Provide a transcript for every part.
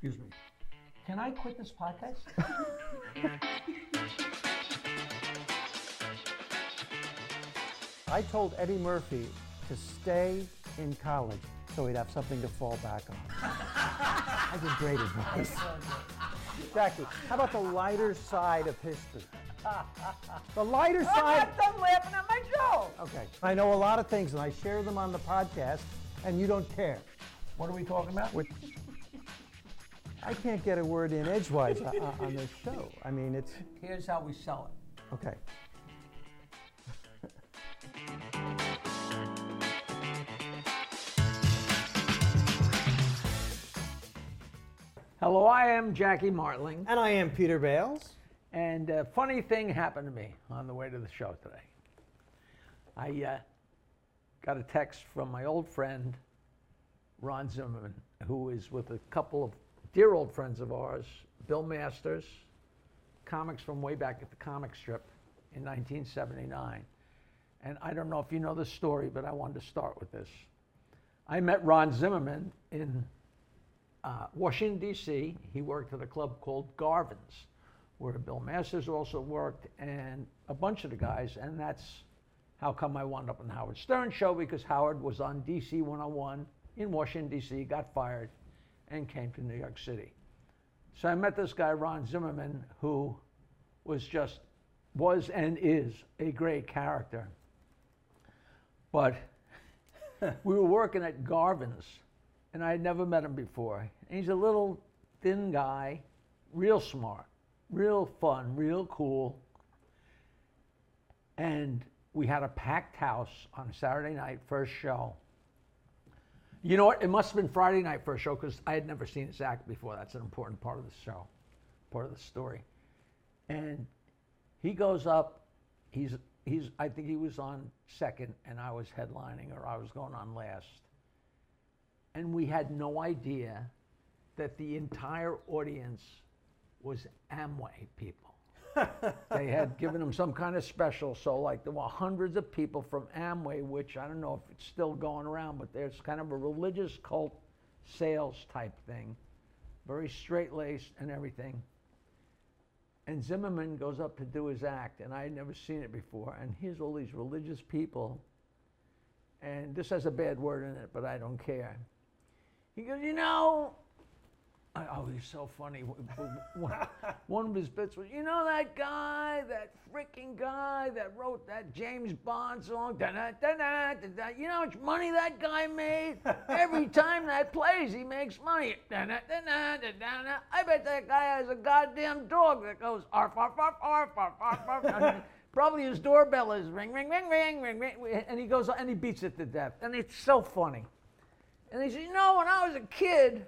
Excuse me. Can I quit this podcast? I told Eddie Murphy to stay in college so he'd have something to fall back on. I give great advice. Jackie, how about the lighter side of history? The lighter oh, side. I'm not done laughing at my joke. Okay. I know a lot of things and I share them on the podcast, and you don't care. What are we talking about? Which- I can't get a word in edgewise on, on this show. I mean, it's Here's how we sell it. okay. Hello, I am Jackie Martling, And I am Peter Bales. and a funny thing happened to me on the way to the show today. I uh, got a text from my old friend Ron Zimmerman, who is with a couple of dear old friends of ours, Bill Masters, comics from way back at the comic strip in 1979. And I don't know if you know the story, but I wanted to start with this. I met Ron Zimmerman in uh, Washington, D.C. He worked at a club called Garvin's, where Bill Masters also worked, and a bunch of the guys. And that's how come I wound up on the Howard Stern show because Howard was on DC 101 in Washington, D.C., got fired, and came to New York City. So I met this guy, Ron Zimmerman, who was just, was and is a great character. But we were working at Garvin's, and I had never met him before. And he's a little thin guy, real smart, real fun, real cool. And we had a packed house on Saturday night, first show. You know what? It must have been Friday night for a show because I had never seen act before. That's an important part of the show, part of the story. And he goes up. He's he's. I think he was on second, and I was headlining, or I was going on last. And we had no idea that the entire audience was Amway people. They had given them some kind of special, so like there were hundreds of people from Amway, which I don't know if it's still going around, but there's kind of a religious cult sales type thing, very straight laced and everything. And Zimmerman goes up to do his act, and I had never seen it before. And here's all these religious people, and this has a bad word in it, but I don't care. He goes, you know, he's so funny. One, of his bits was, you know that guy, that freaking guy that wrote that James Bond song, da-da, da-da, da-da. you know how much money that guy made? Every time that plays, he makes money. Da-da, da-da, da-da. I bet that guy has a goddamn dog that goes arf, arf, arf, arf, arf, arf, arf. Probably his doorbell is ring, ring, ring, ring, ring, ring, and he goes and he beats it to death, and it's so funny. And he said, you know, when I was a kid,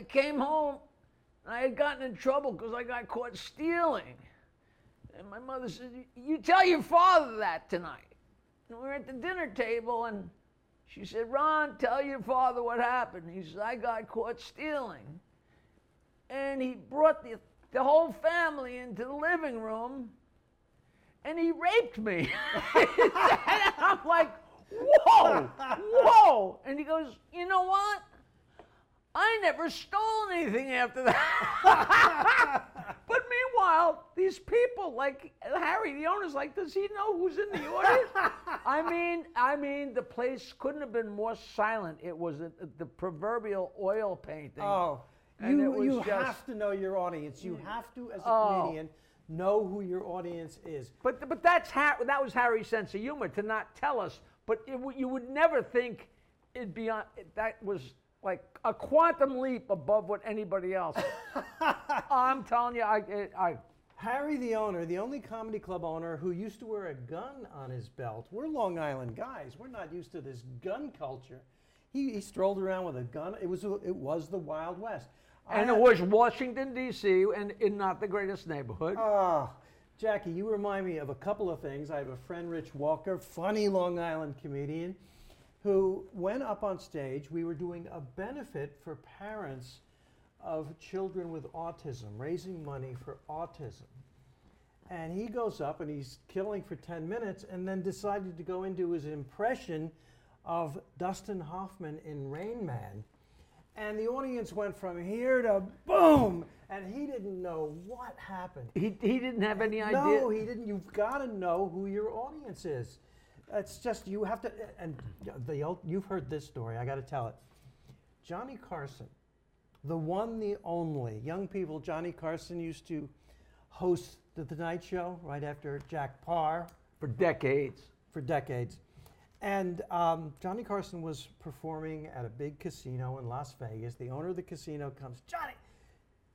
I came home and I had gotten in trouble because I got caught stealing. And my mother said, You tell your father that tonight. And we were at the dinner table and she said, Ron, tell your father what happened. He said, I got caught stealing. And he brought the, the whole family into the living room and he raped me. and I'm like, Whoa, whoa. And he goes, You know what? I never stole anything after that. but meanwhile, these people, like Harry, the owner's like, does he know who's in the audience? I mean, I mean, the place couldn't have been more silent. It was a, the proverbial oil painting. Oh, And you, you just- have to know your audience. You mm. have to, as a Oh. comedian, know who your audience is. But but that's Har- that was Harry's sense of humor to not tell us. But it, you would never think it'd be on. That was like a quantum leap above what anybody else. I'm telling you, I, it, I Harry, the owner, the only comedy club owner who used to wear a gun on his belt. We're Long Island guys. We're not used to this gun culture. He, he strolled around with a gun. It was it was the Wild West. I and it was Washington D.C. and in not the greatest neighborhood. Oh, Jackie, you remind me of a couple of things. I have a friend, Rich Walker, funny Long Island comedian, who went up on stage. We were doing a benefit for parents of children with autism, raising money for autism. And he goes up and he's killing for 10 minutes and then decided to go into his impression of Dustin Hoffman in Rain Man. and the audience went from here to boom, and he didn't know what happened. He, he didn't have any idea. No, he didn't. You've got to know who your audience is. It's just you have to. And the old- you've heard this story. I got to tell it. Johnny Carson, the one, the only. Young people. Johnny Carson used to host the Tonight Show right after Jack Paar for decades. for decades. And um, Johnny Carson was performing at a big casino in Las Vegas. The owner of the casino comes, Johnny,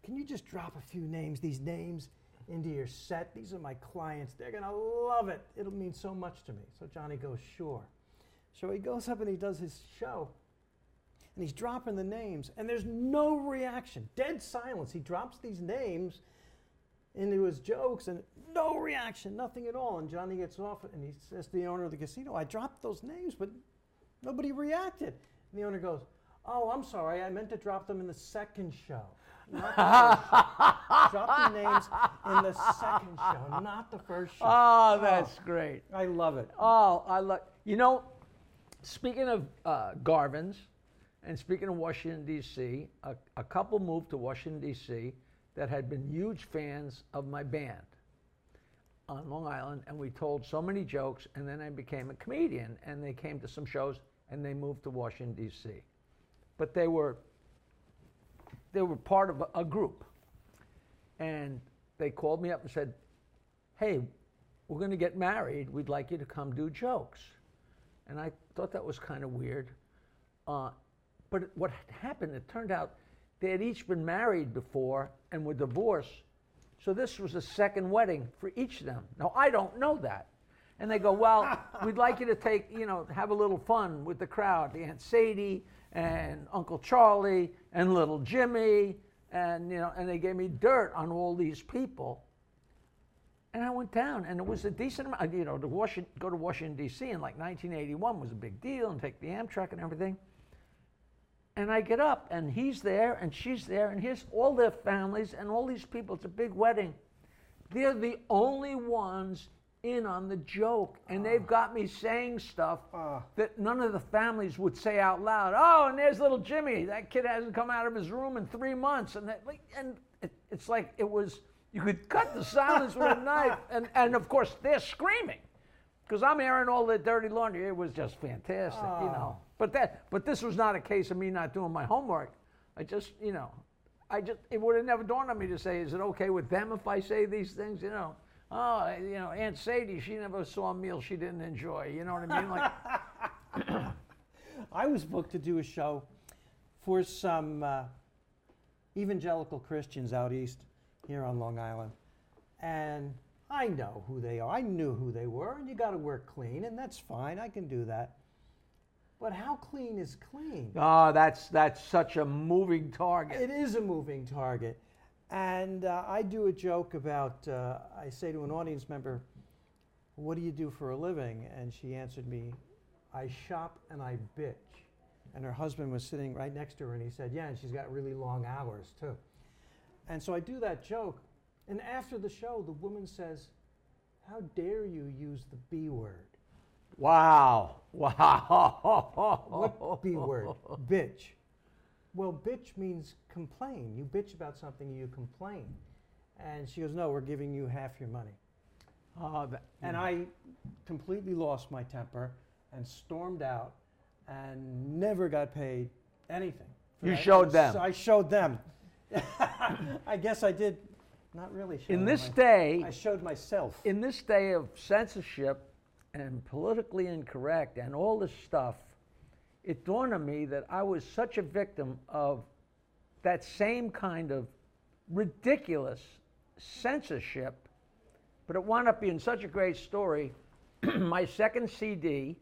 can you just drop a few names, these names, into your set? These are my clients. They're going to love it. It'll mean so much to me. So Johnny goes, sure. So he goes up and he does his show. And he's dropping the names, and there's no reaction, dead silence. He drops these names into his jokes and no reaction, nothing at all. And Johnny gets off and he says to the owner of the casino, I dropped those names, but nobody reacted. And the owner goes, Oh, I'm sorry, I meant to drop them in the second show. Not the first show. Names in the second show, not the first show. Oh, that's great. I love it. Oh, I love. You know, speaking of uh, Garvin's, and speaking of Washington D.C., a, a couple moved to Washington D.C. that had been huge fans of my band on Long Island, and we told so many jokes, and then I became a comedian, and they came to some shows, and they moved to Washington D.C. But they were they were part of a, a group, and they called me up and said, "Hey, we're going to get married. We'd like you to come do jokes." And I thought that was kind of weird. Uh, but what had happened, it turned out they had each been married before and were divorced. So this was a second wedding for each of them. Now, I don't know that. And they go, Well, we'd like you to take, you know, have a little fun with the crowd. Aunt Sadie and Uncle Charlie and little Jimmy. And, you know, and they gave me dirt on all these people. And I went down, and it was a decent amount. You know, to Washington, go to Washington D.C. in like 1981 was a big deal, and take the Amtrak and everything. And I get up, and he's there, and she's there, and here's all their families and all these people. It's a big wedding. They're the only ones in on the joke, and they've got me saying stuff Ah. that none of the families would say out loud. Oh, and there's little Jimmy. That kid hasn't come out of his room in three months, and that, and it, it's like it was. You could cut the silence with a knife, and and of course they're screaming, because I'm airing all the dirty laundry. It was just fantastic, you know. But that, but this was not a case of me not doing my homework. I just, you know, I just it would have never dawned on me to say, is it okay with them if I say these things? You know, oh, you know, Aunt Sadie, she never saw a meal she didn't enjoy. You know what I mean? Like, I was booked to do a show for some uh, evangelical Christians out east here on Long Island. And I know who they are. I knew who they were, and you got to work clean, and that's fine. I can do that. But how clean is clean? oh, that's that's such a moving target. It is a moving target. And uh, I do a joke about, uh, I say to an audience member, What do you do for a living? And she answered me, I shop and I bitch. And her husband was sitting right next to her and he said, Yeah, and she's got really long hours too. And so I do that joke. And after the show, the woman says, How dare you use the B word? Wow, wow. What B word? Bitch. Well, bitch means complain. You bitch about something, you complain. And she goes, No, we're giving you half your money. Uh, that- And hmm. I completely lost my temper and stormed out and never got paid anything. You that. showed them. So I showed them. I guess I did not really show in this day, I showed myself. in this day of censorship and politically incorrect and all this stuff, it dawned on me that I was such a victim of that same kind of ridiculous censorship, but it wound up being such a great story. My second CD,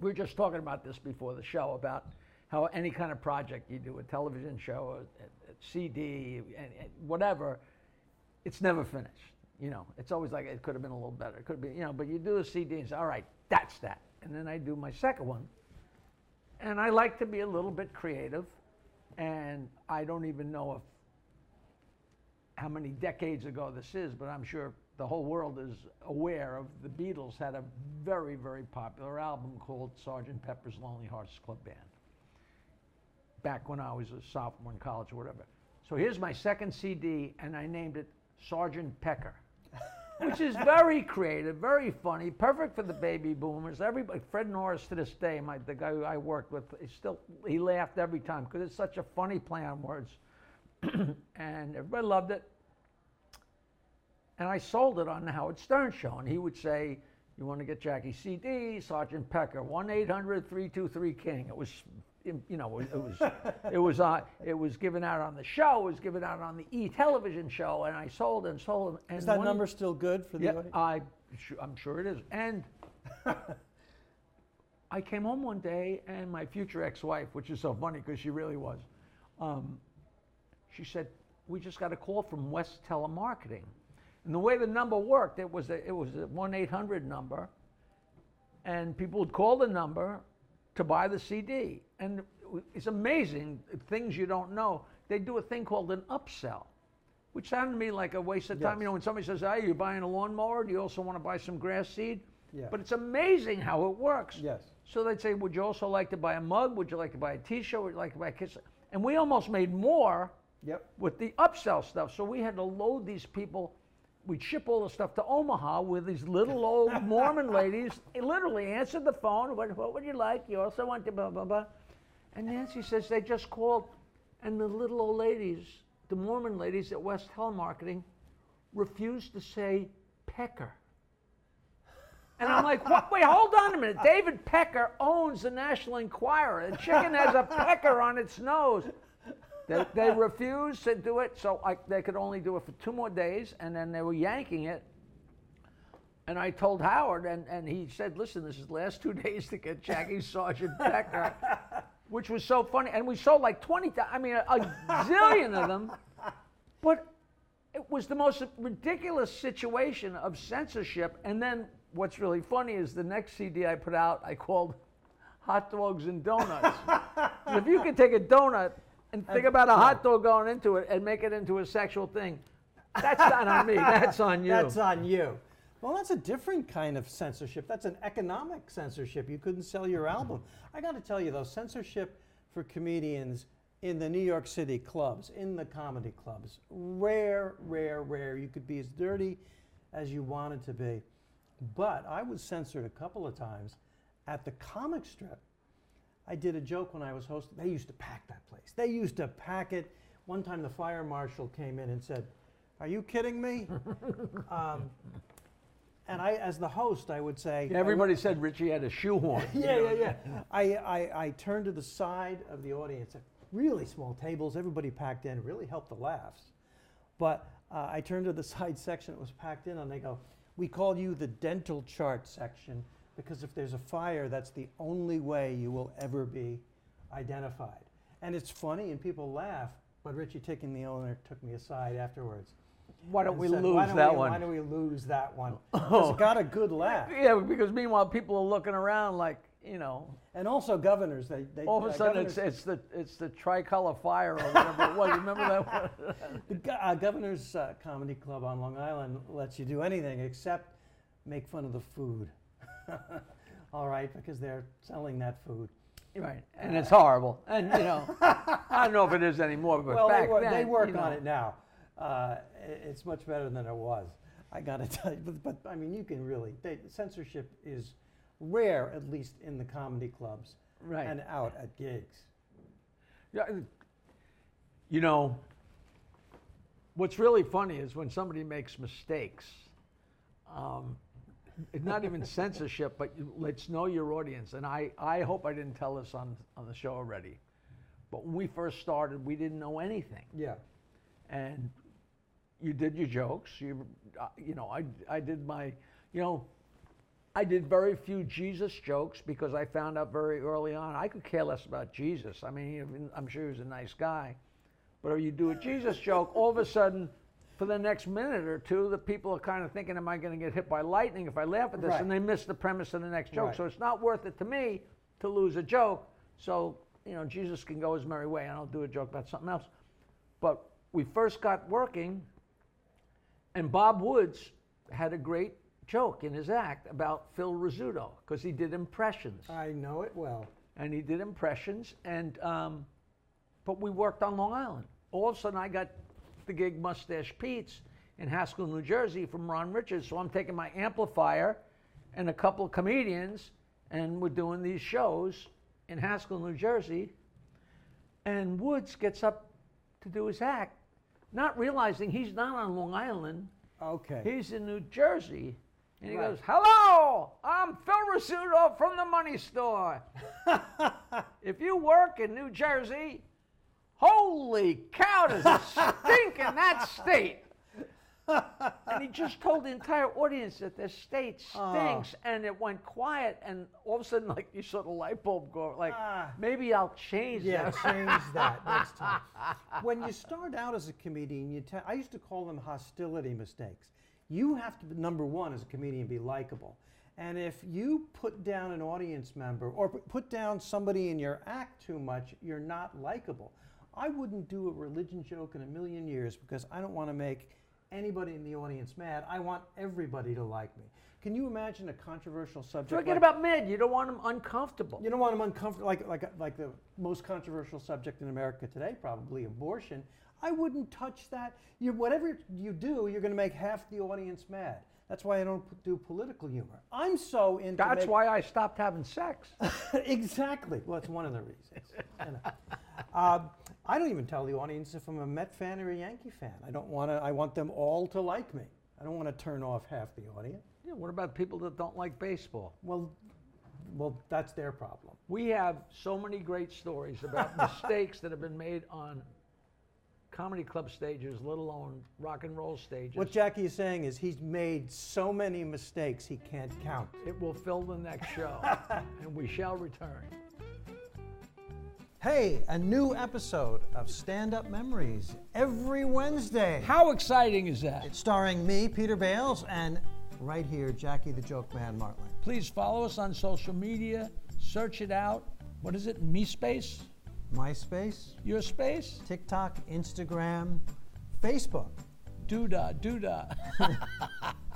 we were just talking about this before the show about how any kind of project you do, a television show, a, a- CD, whatever, it's never finished. You know, it's always like it could have been a little better. It could be, you know, but you do a CD and say, all right, that's that. And then I do my second one. And I like to be a little bit creative. And I don't even know if how many decades ago this is, but I'm sure the whole world is aware of the Beatles had a very, very popular album called Sgt. Pepper's Lonely Hearts Club Band. back when I was a sophomore in college or whatever. So here's my second CD, and I named it Sergeant Pecker, which is very creative, very funny, perfect for the baby boomers. Everybody, Fred Norris to this day, my the guy I worked with, he still he laughed every time because it's such a funny play on words, and everybody loved it. And I sold it on the Howard Stern show, and he would say, "You want to get Jackie CD, Sergeant Pecker, one 323 King." It was, you know, it was, it was, uh, it was given out on the show. It was given out on the E television show, and I sold and sold. And Is that one- number still good for the yeah, audience? I, I'm sure it is. And I came home one day, and my future ex-wife, which is so funny because she really was, um, she said, "We just got a call from West Telemarketing." And the way the number worked, it was a, it was a one eight hundred number, and people would call the number to buy the CD. And it's amazing things you don't know. They do a thing called an upsell, which sounded to me like a waste of time. Yes. You know, when somebody says, "Hey, you're buying a lawnmower? Do you also want to buy some grass seed?" Yeah. But it's amazing how it works. Yes. So they'd say, "Would you also like to buy a mug? Would you like to buy a T-shirt? Would you like to buy a kiss?" And we almost made more Yep. with the upsell stuff. So we had to load these people. We'd ship all the stuff to Omaha with these little old Mormon ladies. They literally answered the phone. What, what would you like? You also want to blah, blah, blah. And Nancy says they just called, and the little old ladies, the Mormon ladies at West Telemarketing, refused to say pecker. And I'm like, what? wait, hold on a minute. David Pecker owns the National Enquirer. The chicken has a pecker on its nose. They, they refused to do it, so I, they could only do it for two more days, and then they were yanking it. And I told Howard, and, and he said, listen, this is the last two days to get Jackie Sergeant Pecker, which was so funny. And we sold like 20, I mean, a, a zillion of them. But it was the most ridiculous situation of censorship. And then what's really funny is the next CD I put out, I called Hot Dogs and Donuts. if you could take a donut and think about a hot dog going into it and make it into a sexual thing, that's not on me. That's on you. That's on you. Well, that's a different kind of censorship. That's an economic censorship. You couldn't sell your album. I got to tell you, though, censorship for comedians in the New York City clubs, in the comedy clubs, rare, rare, rare. You could be as dirty as you wanted to be. But I was censored a couple of times at the comic strip. I did a joke when I was hosting. They used to pack that place. They used to pack it. One time the fire marshal came in and said, Are you kidding me? um, and I, as the host, I would say, Everybody said Richie had a shoehorn. yeah, yeah, yeah. I, I, I turned to the side of the audience, at really small tables, everybody packed in, really helped the laughs. But uh, I turned to the side section that was packed in, and they go, We call you the dental chart section because if there's a fire, that's the only way you will ever be identified. And it's funny, and people laugh, but Richie Tienken, the owner, took me aside afterwards. Why don't we said, lose don't that we- one? Why don't we lose that one? Oh. It's got a good laugh. Yeah, because meanwhile people are looking around like, you know, And also governors, they, they all of uh, a sudden it's, it's the it's the tricolor fire or whatever it was. Remember that one? The go- uh, Governor's uh, Comedy Club on Long Island lets you do anything except make fun of the food. All right, because they're selling that food. right, and it's horrible. And you know, I don't know if it is anymore, but well, back they, work, then they work you on it now. Uh, it's much better than it was. I got to tell you, but, but I mean, you can really they, censorship is rare, at least in the comedy clubs Right. and out at gigs. Yeah, You know, what's really funny is when somebody makes mistakes. Um, it's not even censorship, but you, let's know your audience. And I, I hope I didn't tell this on, on the show already. But when we first started, we didn't know anything. Yeah. and you did your jokes. You, uh, you know, I, I did my, you know, I did very few Jesus jokes because I found out very early on I could care less about Jesus. I mean, I'm sure he was a nice guy, but if you do a Jesus joke, all of a sudden, for the next minute or two, the people are kind of thinking, "Am I going to get hit by lightning if I laugh at this?" Right. And they miss the premise of the next joke. Right. So it's not worth it to me to lose a joke. So you know, Jesus can go his merry way, and I'll do a joke about something else. But we first got working, and Bob Woods had a great joke in his act about Phil Rizzuto because he did impressions. I know it well. And he did impressions, and um, but we worked on Long Island. All of a sudden, I got the gig Mustache Pete's in Haskell, New Jersey from Ron Richards. So I'm taking my amplifier and a couple of comedians, and we're doing these shows in Haskell, New Jersey. And Woods gets up to do his act, not realizing he's not on Long Island, Okay. he's in New Jersey. And he Right. goes, Hello, I'm Phil Rizzuto from the money store. if you work in New Jersey, holy cow, does it stink in that state. And he just told the entire audience that the state Oh. stinks, and it went quiet, and all of a sudden, like you saw the light bulb go, like Ah. maybe I'll change Yeah, that. change that next time. When you start out as a comedian, you te- I used to call them hostility mistakes. You have to, number one, as a comedian, be likable. And if you put down an audience member or put down somebody in your act too much, you're not likable. I wouldn't do a religion joke in a million years because I don't want to make anybody in the audience mad. I want everybody to like me. Can you imagine a controversial subject? Forget like- about mid. You don't want them uncomfortable. you don't want them uncomfortable, like, like, like the most controversial subject in America today, probably abortion. I wouldn't touch that. You, whatever you do, you're going to make half the audience mad. That's why I don't do political humor. I'm so into. That's make- why I stopped having sex. exactly. Well, that's one of the reasons. you know. Uh, I don't even tell the audience if I'm a Met fan or a Yankee fan. I don't want to. I want them all to like me. I don't want to turn off half the audience. Yeah, what about people that don't like baseball? Well, well, that's their problem. We have so many great stories about mistakes that have been made on comedy club stages, let alone rock and roll stages. What Jackie is saying is he's made so many mistakes he can't count. it will fill the next show, and we shall return. Hey, a new episode of Stand Up Memories every Wednesday. How exciting is that? It's starring me, Peter Bales, and right here, Jackie the Joke Man Martling. Please follow us on social media. Search it out. What is it? Me space? MySpace, Your space? TikTok, Instagram, Facebook. Doodah, doodah.